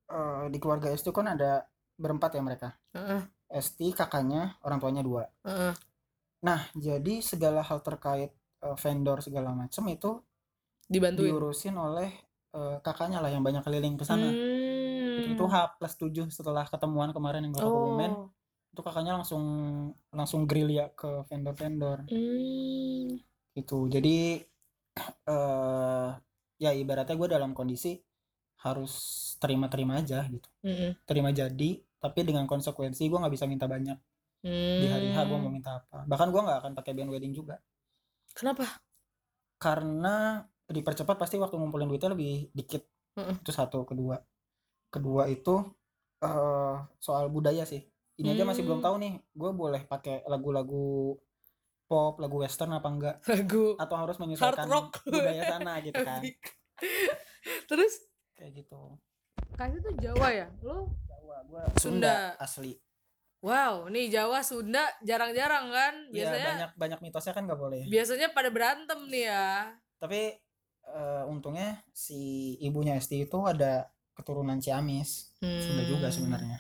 eh, di keluarga Esti kan ada berempat ya mereka. Heeh, Esti kakaknya, orang tuanya dua. heeh. Nah jadi segala hal terkait eh, vendor segala macam itu dibantuin diurusin oleh eh, kakaknya lah yang banyak keliling ke sana. Hmm. Itu H plus 7 setelah ketemuan kemarin yang gua ke Kebumen. Itu kakaknya langsung langsung gerilya ke vendor-vendor Hmm. gitu jadi [CLEARS THROAT] eh ya ibaratnya gue dalam kondisi harus terima-terima aja gitu Mm-mm. terima jadi tapi dengan konsekuensi gue nggak bisa minta banyak di hari H gue mau Hmm. minta apa bahkan gue nggak akan pakai band wedding juga Kenapa? karena dipercepat pasti waktu ngumpulin duitnya lebih dikit Mm-mm. itu satu kedua kedua itu eh soal budaya sih ini aja masih belum Hmm. tahu nih gue boleh pakai lagu-lagu pop lagu western apa enggak Lagu atau harus menyesuaikan rock. budaya sana gitu kan. Terus kayak gitu kasih tuh Jawa ya? Lu Jawa gue Sunda. asli wow, nih Jawa Sunda jarang-jarang kan? Iya Biasanya banyak banyak mitosnya kan nggak boleh biasanya pada berantem nih ya. tapi eh, untungnya si ibunya Esti itu ada keturunan Ciamis Sunda juga Hmm. sebenarnya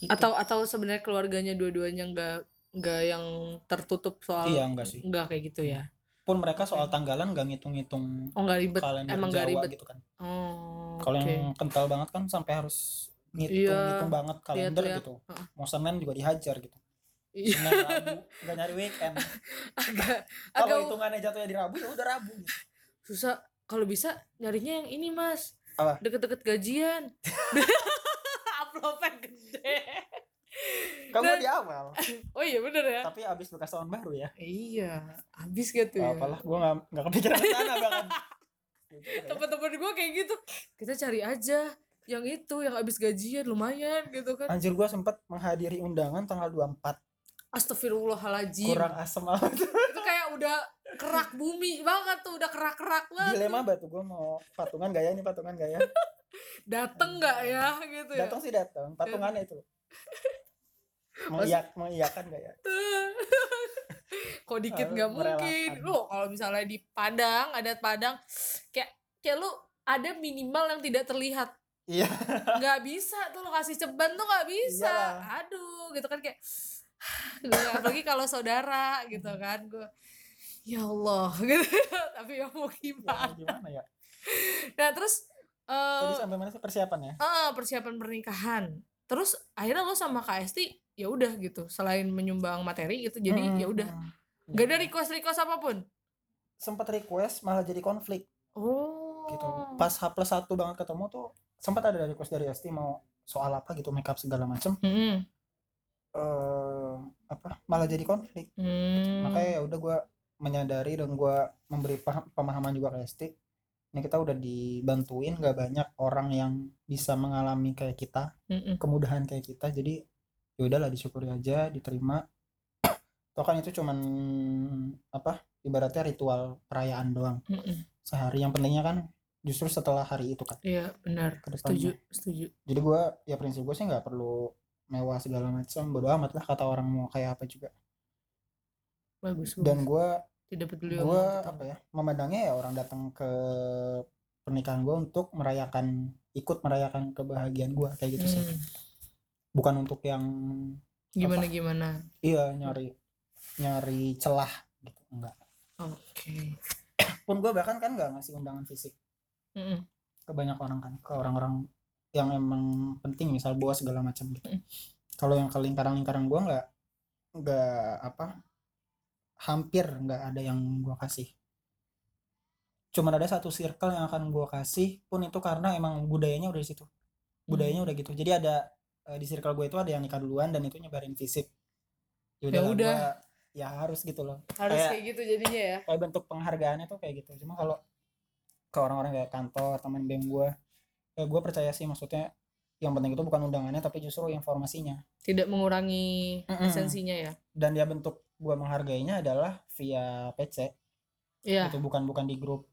Gitu. Atau atau sebenarnya keluarganya dua-duanya nggak nggak yang tertutup soal iya enggak sih nggak kayak gitu ya. pun mereka soal tanggalan nggak ngitung-ngitung Oh nggak ribet. Emang nggak ribet. gitu kan Oh. kalau oke. yang kental banget kan sampai harus ngitung Iya, ngitung banget kalender lihat-lihat. gitu mau Senin juga dihajar gitu Iya, Senin Rabu nggak nyari weekend [LAUGHS] agak kalau agak hitungannya jatuhnya di Rabu ya udah Rabu gitu. susah. Kalau bisa nyarinya yang ini mas. Apa? Deket-deket gajian. [LAUGHS] Uploadnya gede. kamu Dan- di awal [LAUGHS] Oh iya bener ya. tapi abis bekas tahun baru ya Iya, habis gitu ya. apalah gua nggak nggak kepikiran ke sana bahkan [LAUGHS] ya. Temen-temen gue kayak gitu. Kita cari aja yang itu yang habis gajian lumayan gitu kan. Anjir gua sempat menghadiri undangan tanggal 24 Astagfirullahaladzim. kurang asem banget [LAUGHS] Itu kayak udah kerak bumi banget tuh, udah kerak-kerak banget. dilema batu gua mau patungan gaya nih patungan gaya Dateng nggak ya gitu ya. datang sih datang patungannya itu. [LAUGHS] Mengiyak mengiyakan gak ya? [LAUGHS] Kok dikit nggak mungkin. Lu kalau misalnya di Padang, adat Padang, kayak kayak lu ada minimal yang tidak terlihat. iya. Nggak bisa tuh lo kasih ceban tuh nggak bisa. Iyalah. aduh gitu kan kayak apalagi kalau saudara gitu kan. Gue ya Allah [LAUGHS] gitu. Tapi ya mau ya, gimana? gimana ya? Nah terus tadi eh sampai mana sih persiapan ya ah, persiapan pernikahan. Terus akhirnya lo sama Kak Esti ya udah gitu selain menyumbang materi gitu jadi ya udah. Nggak ada request request apa pun? Sempat request malah jadi konflik. Oh. Gitu. Pas H plus satu banget ketemu tuh sempat ada request dari Esti mau soal apa gitu makeup segala macem. Hmm. eh apa malah jadi konflik. Hmm. makanya ya udah gue menyadari dan gue memberi paham- pemahaman juga ke Esti ini kita udah dibantuin gak banyak orang yang bisa mengalami kayak kita Mm-mm. kemudahan kayak kita. Jadi ya udahlah disyukuri aja diterima. Toh kan itu cuman apa ibaratnya ritual perayaan doang. Mm-mm. sehari. Yang pentingnya kan justru setelah hari itu kan iya benar. Setuju setuju. Jadi gue ya prinsip gue sih nggak perlu mewah segala macam. Bodo amat lah kata orang mau kayak apa juga. Bagus dan bagus. gue tidak peduli gue apa ya memandangnya ya orang datang ke pernikahan gue untuk merayakan ikut merayakan kebahagiaan gue kayak gitu sih Hmm. bukan untuk yang gimana Apa? gimana iya nyari nyari celah gitu enggak oke pun gue bahkan kan nggak ngasih undangan fisik Mm-mm. ke banyak orang kan ke orang-orang yang emang penting misal bawa segala macam gitu Mm. kalau yang ke lingkaran-lingkaran gue nggak nggak apa hampir nggak ada yang gue kasih. Cuman ada satu circle yang akan gue kasih pun itu karena emang budayanya udah di situ. Budayanya udah gitu. Jadi ada eh, di circle gue itu ada yang nikah duluan dan itu nyebarin fisik. Ya Yaudahlah, udah. gua- ya harus gitu loh. Harus Kayak- kayak gitu jadinya ya? kayak bentuk penghargaannya tuh kayak gitu. Cuma kalau ke orang-orang kayak kantor teman bem gue ya gue percaya sih maksudnya yang penting itu bukan undangannya tapi justru informasinya. Tidak mengurangi Mm-mm. esensinya ya? Dan dia bentuk gue menghargainya adalah via PC iya. Itu bukan bukan di grup.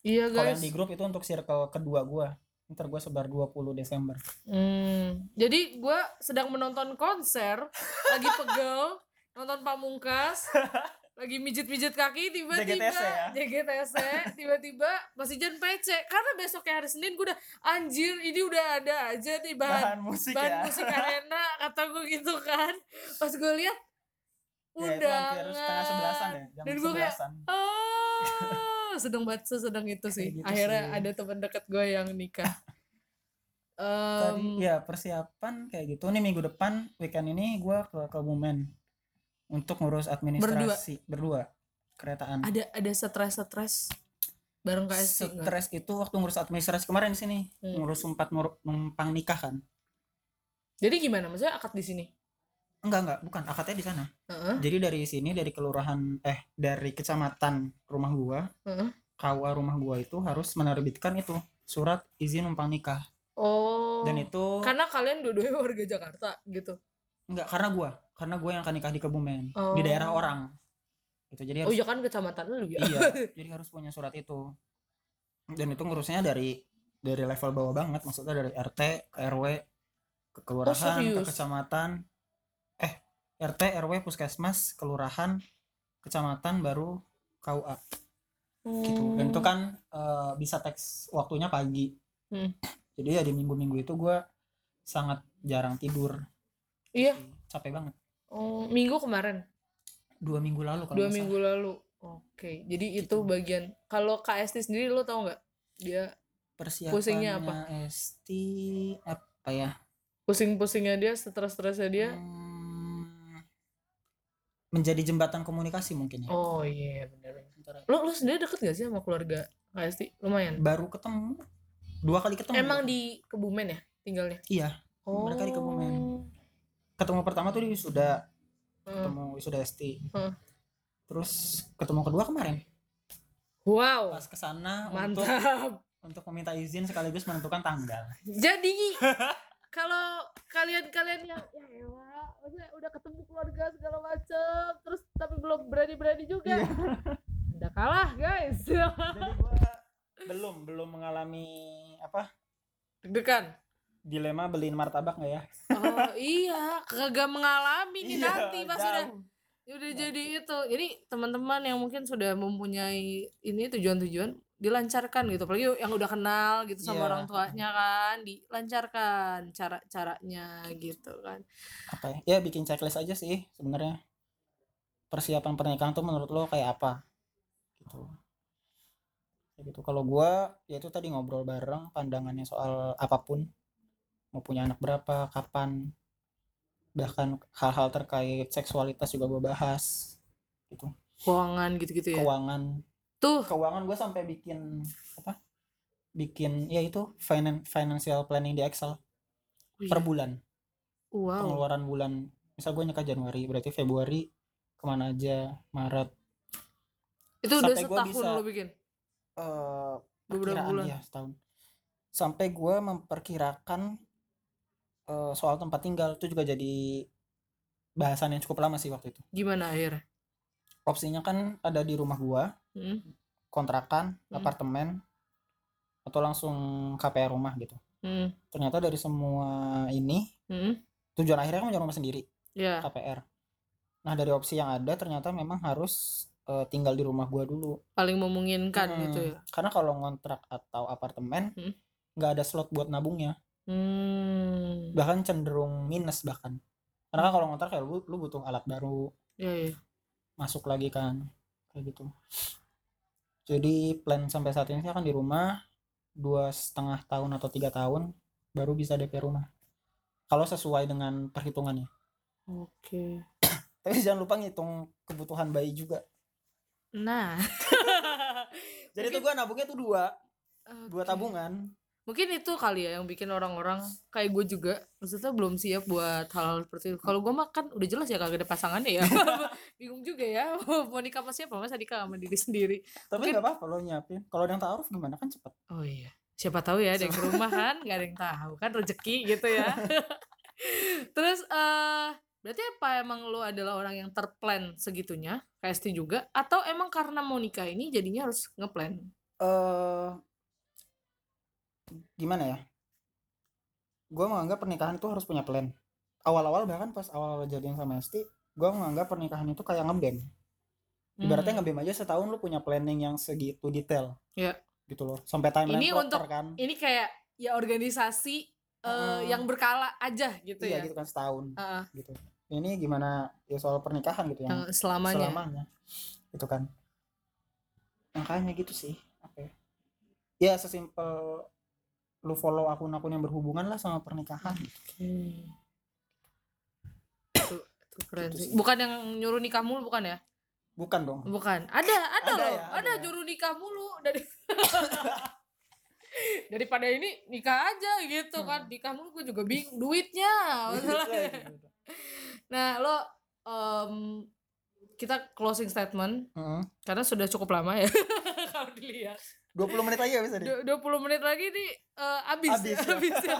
Iya kalau guys. yang di grup itu untuk circle kedua gue ntar gue sebar 20 Desember. Hmm, jadi gue sedang menonton konser lagi pegel [LAUGHS] nonton pamungkas [LAUGHS] lagi mijit-mijit kaki tiba-tiba JGTC ya? JGTC tiba-tiba masih Jan PC karena besoknya hari Senin gue udah anjir ini udah ada aja nih bahan bahan musik bahan ya? musik yang enak kata gue gitu kan. Pas gue lihat ya hampir setengah sebelasan undangan ya jam Dan gua kayak, ah sedang banget sedang itu sih. gitu akhirnya sih. ada teman dekat gue yang nikah. Tadi Em, ya persiapan kayak gitu. Nih minggu depan weekend ini gua ke Kebumen untuk ngurus administrasi berdua, keretaan ada ada stres stres bareng nggak? stres itu waktu ngurus administrasi kemarin di sini Hmm. ngurus sempat nur- numpang nikah kan Jadi gimana? Maksudnya akad di sini? enggak enggak bukan akadnya di sana Heeh. jadi dari sini dari kelurahan eh dari kecamatan rumah gua Heeh. KUA rumah gua itu harus menerbitkan itu surat izin numpang nikah Oh. dan itu karena kalian dua-duanya warga Jakarta gitu. enggak karena gua karena gua yang akan nikah di Kebumen di Oh. daerah orang itu jadi Oh harus iya kan kecamatan lu ya. iya [LAUGHS] jadi harus punya surat itu dan itu ngurusnya dari dari level bawah banget maksudnya dari RT ke RW ke kelurahan ke Oh, serius? kecamatan eh RT RW puskesmas kelurahan kecamatan baru KUA gitu dan itu Hmm. kan eh, bisa teks waktunya pagi Hmm. jadi ya di minggu-minggu itu gua sangat jarang tidur Iya. capek banget Oh, minggu kemarin. dua minggu lalu kalau Dua nggak minggu lalu. Oke. Jadi itu Gitu. bagian kalau KST sendiri lo tau nggak? Dia salah. Pusingnya apa? ST apa ya pusing-pusingnya dia, stres-stresnya dia. Hmm, menjadi jembatan komunikasi mungkin ya Oh iya benar. Antara- Lo lo sendiri deket gak sih sama keluarga KST? Lumayan. baru ketemu dua kali ketemu Emang di Kebumen ya tinggalnya? iya Oh. Mereka di Kebumen. Ketemu pertama tuh di wisuda Hmm. ketemu wisuda ST Hmm. terus ketemu kedua kemarin Wow. pas ke sana untuk Mantap. untuk meminta izin sekaligus menentukan tanggal Jadi [LAUGHS] kalau kalian-kalian yang ya elah, maksudnya udah ketemu keluarga segala macem, terus tapi belum berani-berani juga. Iya. Udah kalah, guys. jadi gua belum belum mengalami apa Deg-degan. Dilema beliin martabak nggak ya Oh iya, kagak mengalami nih Iya, nanti pas udah jauh. udah jadi itu. Jadi teman-teman yang mungkin sudah mempunyai ini tujuan-tujuan dilancarkan gitu. Apalagi yang udah kenal gitu sama Iya. orang tuanya kan, dilancarkan cara-caranya gitu kan. apa ya ya bikin checklist aja sih sebenarnya persiapan pernikahan tuh menurut lo kayak apa gitu kayak gitu kalau gua ya itu tadi ngobrol bareng pandangannya soal apa pun mau punya anak berapa kapan. Bahkan hal-hal terkait seksualitas juga gua bahas gitu. Keuangan gitu-gitu ya. keuangan. Tuh, keuangan gua sampai bikin apa bikin ya itu finan- financial planning di Excel. Wih, per bulan. Wow. pengeluaran bulan. Misal gue nikah Januari berarti Februari ke mana aja Maret. Itu udah sampai gua setahun bisa- lo bikin. eh Beberapa bulan. ya setahun. Sampai gue memperkirakan eh, soal tempat tinggal itu juga jadi bahasan yang cukup lama sih waktu itu Gimana akhirnya? opsinya kan ada di rumah gua Hmm? kontrakan Hmm. apartemen atau langsung KPR rumah gitu Hmm. ternyata dari semua ini Hmm. tujuan akhirnya kan punya rumah sendiri Ya. KPR nah dari opsi yang ada ternyata memang harus eh, tinggal di rumah gua dulu Paling memungkinkan Mm-mm. gitu ya. karena kalau ngontrak atau apartemen Hmm. nggak ada slot buat nabungnya Hmm. bahkan cenderung minus bahkan karena kan kalau ngontrak ya lu, lu butuh alat baru Ya, ya. masuk lagi kan kayak gitu jadi plan sampai saat ini sih akan di rumah dua setengah tahun atau tiga tahun baru bisa DP rumah kalau sesuai dengan perhitungannya Oke. [COUGHS] tapi jangan lupa ngitung kebutuhan bayi juga Nah. [LAUGHS] jadi tuh gua nabungnya tuh dua dua Oke. tabungan Mungkin itu kali ya yang bikin orang-orang kayak gue juga maksudnya belum siap buat hal-hal seperti itu. Kalau gue mah kan udah jelas ya kagak ada pasangannya ya. [LAUGHS] [LAUGHS] Bingung juga ya mau nikah sama siapa masa nikah sama diri sendiri. tapi Mungkin- apa-apa lo nyiapin kalau ada yang taruh gimana kan cepet Oh iya. Siapa tahu ya ada yang ke rumah kan, nggak ada yang tahu kan rezeki gitu ya. [LAUGHS] Terus eh berarti apa emang lo adalah orang yang terplan segitunya, KST juga atau emang karena mau nikah ini jadinya harus ngeplan? eh gimana ya? Gue menganggap pernikahan itu harus punya plan. Awal-awal bahkan pas awal jadian sama Esti gue menganggap pernikahan itu kayak ngebem ibaratnya Hmm. ngebem aja setahun lu punya planning yang segitu detail. Iya. gitu loh. Sampai timeline Ini proper untuk- kan. Ini kayak ya organisasi eh, Heeh. yang berkala aja gitu iya ya. gitu kan setahun. Heeh, gitu. Ini gimana ya soal pernikahan gitu yang yang selamanya. selamanya. Gitu kan. Makanya gitu sih oke ya sesimpel lu follow akun-akun yang berhubungan lah sama pernikahan Itu, itu keren Gitu sih. Bukan yang nyuruh nikah mulu bukan ya? bukan dong Bukan. Ada, ada, Ada loh. ya, ada ada. nyuruh nikah mulu dari [LAUGHS] daripada ini nikah aja gitu kan. Nikah mulu gue juga bingung duitnya. [LAUGHS] masalahnya. nah, lo em, kita closing statement Heeh. karena sudah cukup lama ya. [LAUGHS] Kalau dilihat. 20 menit lagi ya bisa deh. Du- 20 menit lagi nih eh, abis, Abis, ya. [LAUGHS] abis ya.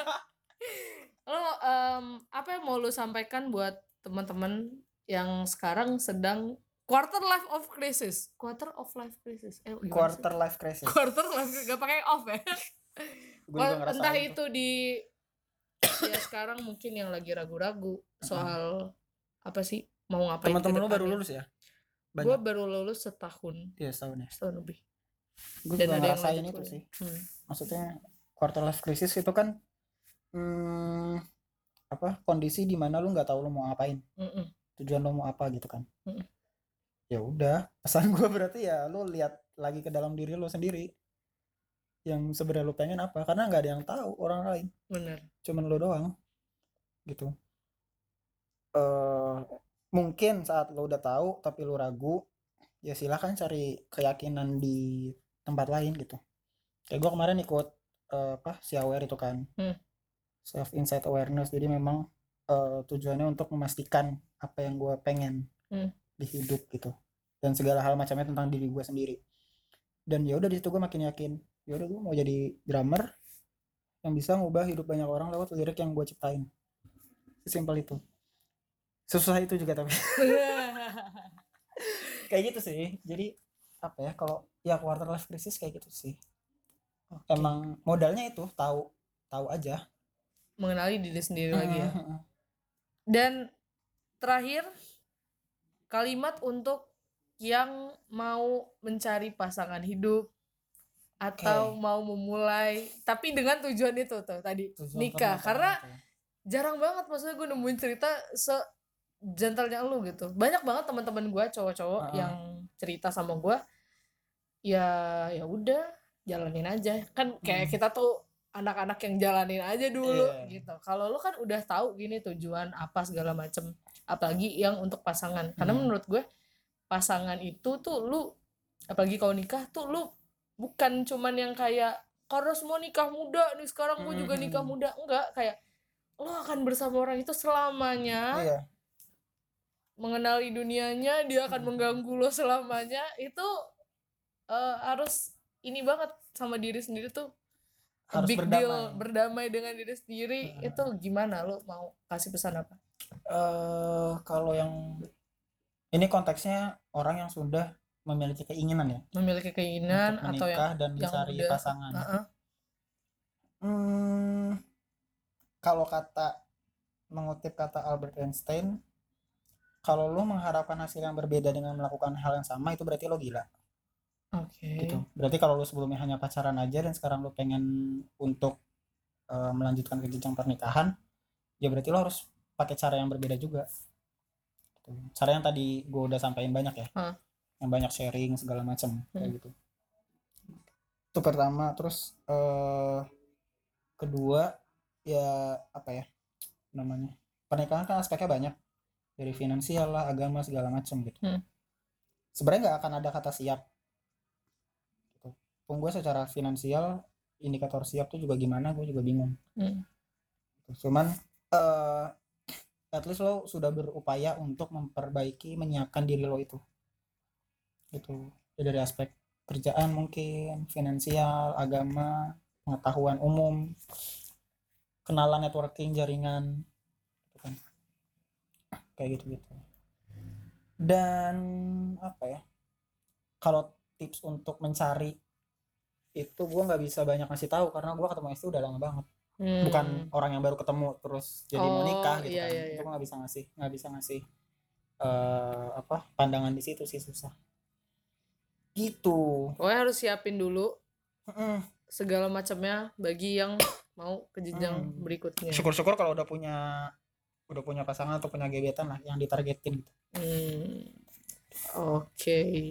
lo em, apa yang mau lo sampaikan buat teman-teman yang sekarang sedang quarter life of crisis? Quarter of life crisis. Eh, sih? quarter life crisis. Quarter life gak pakai off ya? [LAUGHS] Ngerasain entah tuh. itu di ya sekarang mungkin yang lagi ragu-ragu soal apa sih mau ngapain teman-teman lu baru lulus ya? Gue baru lulus setahun. Iya setahun ya. Setahun lebih gue dan juga ngerasain itu sih. Hmm. maksudnya quarter life crisis itu kan hmm, apa kondisi di mana lu nggak tahu lu mau ngapain. Mm-mm. tujuan lu mau apa gitu kan. Mm-mm. ya udah [LAUGHS] pesan gue berarti ya lu lihat lagi ke dalam diri lu sendiri. Yang sebenarnya lu pengen apa karena nggak ada yang tahu orang lain. Bener. Cuman lu doang gitu. Eh mungkin saat lu udah tahu tapi lu ragu ya silahkan cari keyakinan di tempat lain gitu. Kayak gua kemarin ikut eh, apa si aware itu kan. Hmm. self insight awareness. Jadi memang eh, tujuannya untuk memastikan apa yang gua pengen Hmm. di hidup gitu. Dan segala hal macamnya tentang diri gua sendiri. Dan ya udah di situ gue makin yakin ya udah gue mau jadi drummer yang bisa ngubah hidup banyak orang lewat lirik yang gue ciptain. Sesimpel itu. Susah itu juga tapi. [LAUGHS] Kayak gitu sih. Jadi apa ya kalau ya quarter life crisis kayak gitu sih. Emang modalnya itu tahu tahu aja. Mengenali diri sendiri lagi ya. Dan terakhir kalimat untuk yang mau mencari pasangan hidup atau Oke. mau memulai tapi dengan tujuan itu tuh tadi Tujuan nikah. karena itu. jarang banget maksudnya gue nemuin cerita se gentlenya lu gitu. Banyak banget teman-teman gue cowok-cowok Heeh. yang cerita sama gue ya ya udah jalanin aja kan kayak Hmm. kita tuh anak-anak yang jalanin aja dulu Iya. gitu kalau lu kan udah tahu gini tujuan apa segala macem apalagi yang untuk pasangan karena Hmm. menurut gue pasangan itu tuh lu apalagi kalau nikah tuh lu bukan cuman yang kayak karena semua nikah muda nih sekarang gue juga nikah Hmm. muda enggak kayak lo akan bersama orang itu selamanya iya mengenali dunianya dia akan Hmm. mengganggu lo selamanya itu eh, harus ini banget sama diri sendiri tuh Harus big deal berdamai. berdamai dengan diri sendiri Hmm. itu gimana lo mau kasih pesan apa eh kalau yang ini konteksnya orang yang sudah memiliki keinginan ya memiliki keinginan untuk atau yang dan yang mencari udah- pasangan Heeh. Hmm, kalau kata mengutip kata Albert Einstein, kalau lo mengharapkan hasil yang berbeda dengan melakukan hal yang sama itu berarti lo gila oke gitu. Berarti kalau lo sebelumnya hanya pacaran aja dan sekarang lo pengen untuk eh, melanjutkan ke jenjang pernikahan, ya berarti lo harus pakai cara yang berbeda juga. Gitu. Cara yang tadi gue udah sampaikan banyak ya, Hah. yang banyak sharing segala macam kayak Hmm. gitu. Itu pertama, terus eh kedua ya apa ya namanya pernikahan kan aspeknya banyak dari finansial lah agama segala macam gitu Hmm. sebenarnya nggak akan ada kata siap pun gue secara finansial indikator siap tuh juga gimana gue juga bingung. Hmm. Cuman eh at least lo sudah berupaya untuk memperbaiki menyiapkan diri lo itu. Gitu. Ya dari aspek kerjaan mungkin finansial agama pengetahuan umum kenalan networking jaringan gitu kan. Kayak gitu gitu dan apa ya kalau tips untuk mencari itu gue nggak bisa banyak ngasih tahu karena gue ketemu istri udah lama banget Hmm. bukan orang yang baru ketemu terus jadi mau nikah Oh, gitu iya, kan iya, iya. gue nggak bisa ngasih nggak bisa ngasih eh apa pandangan di situ sih susah gitu Pokoknya harus siapin dulu Mm-mm. segala macamnya bagi yang [COUGHS] mau ke jenjang Hmm. berikutnya. syukur-syukur kalau udah punya udah punya pasangan atau punya gebetan lah yang ditargetin gitu. Hmm. Oke.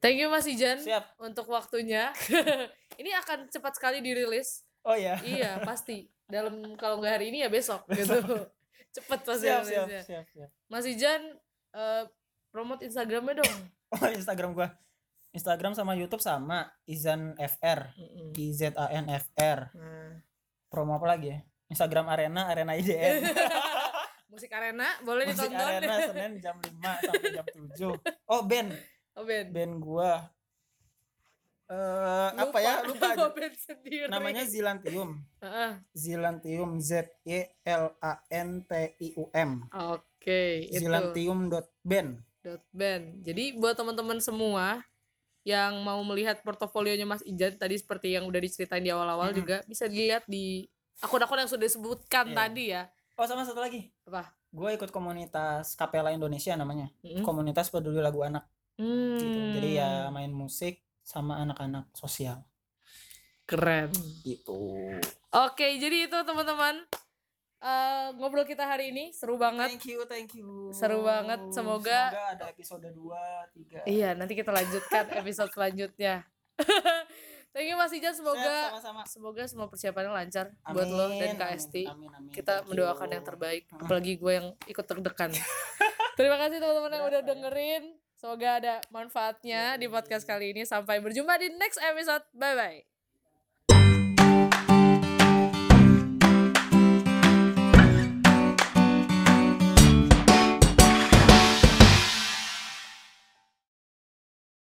Thank you Mas Ijan siap. untuk waktunya. [LAUGHS] Ini akan cepat sekali dirilis. Oh ya iya [LAUGHS] pasti. Dalam kalau nggak hari ini ya besok gitu. [LAUGHS] Cepet pasti siap siap siap siap. Mas Ijan eh, promote Instagramnya dong. Oh Instagram gua. Instagram sama YouTube sama Izan FR Mm-mm. I Z A N F R. Nah. promo apa lagi ya? Instagram Arena Arena IDN musik arena boleh Musik ditonton. Arena Senin jam 5 sampai jam 7 oh band oh Ben. Band gua. Eh apa ya? [LAUGHS] Lupa band sendiri. Namanya Zilantium Heeh. Zilantium Z E L A N T I U M. Oke itu. Zilantium.band dot band jadi buat teman-teman semua yang mau melihat portofolionya Mas Ijan tadi seperti yang udah diceritain di awal-awal Mm-mm. juga bisa dilihat di akun-akun yang sudah disebutkan Iya. tadi ya. Oh sama satu lagi. Apa? Gue ikut komunitas Kapela Indonesia namanya. Mm-mm. komunitas peduli lagu anak gitu. Hmm, jadi ya main musik sama anak-anak sosial. Keren. Gitu. Oke jadi itu teman-teman Eh, ngobrol kita hari ini seru banget. Thank you thank you. Seru banget, semoga- ada episode 2 3 iya nanti kita lanjutkan episode selanjutnya. [LAUGHS] Thank you Mas Ijan. Semoga sama-sama. semoga semua persiapannya lancar buat lo dan Kak Esti. amin, amin, kita thank mendoakan you. yang terbaik [LAUGHS] apalagi gue yang ikut terdekan. Terima kasih teman-teman yang udah dengerin semoga ada manfaatnya di podcast kali ini. Sampai berjumpa di next episode. Bye bye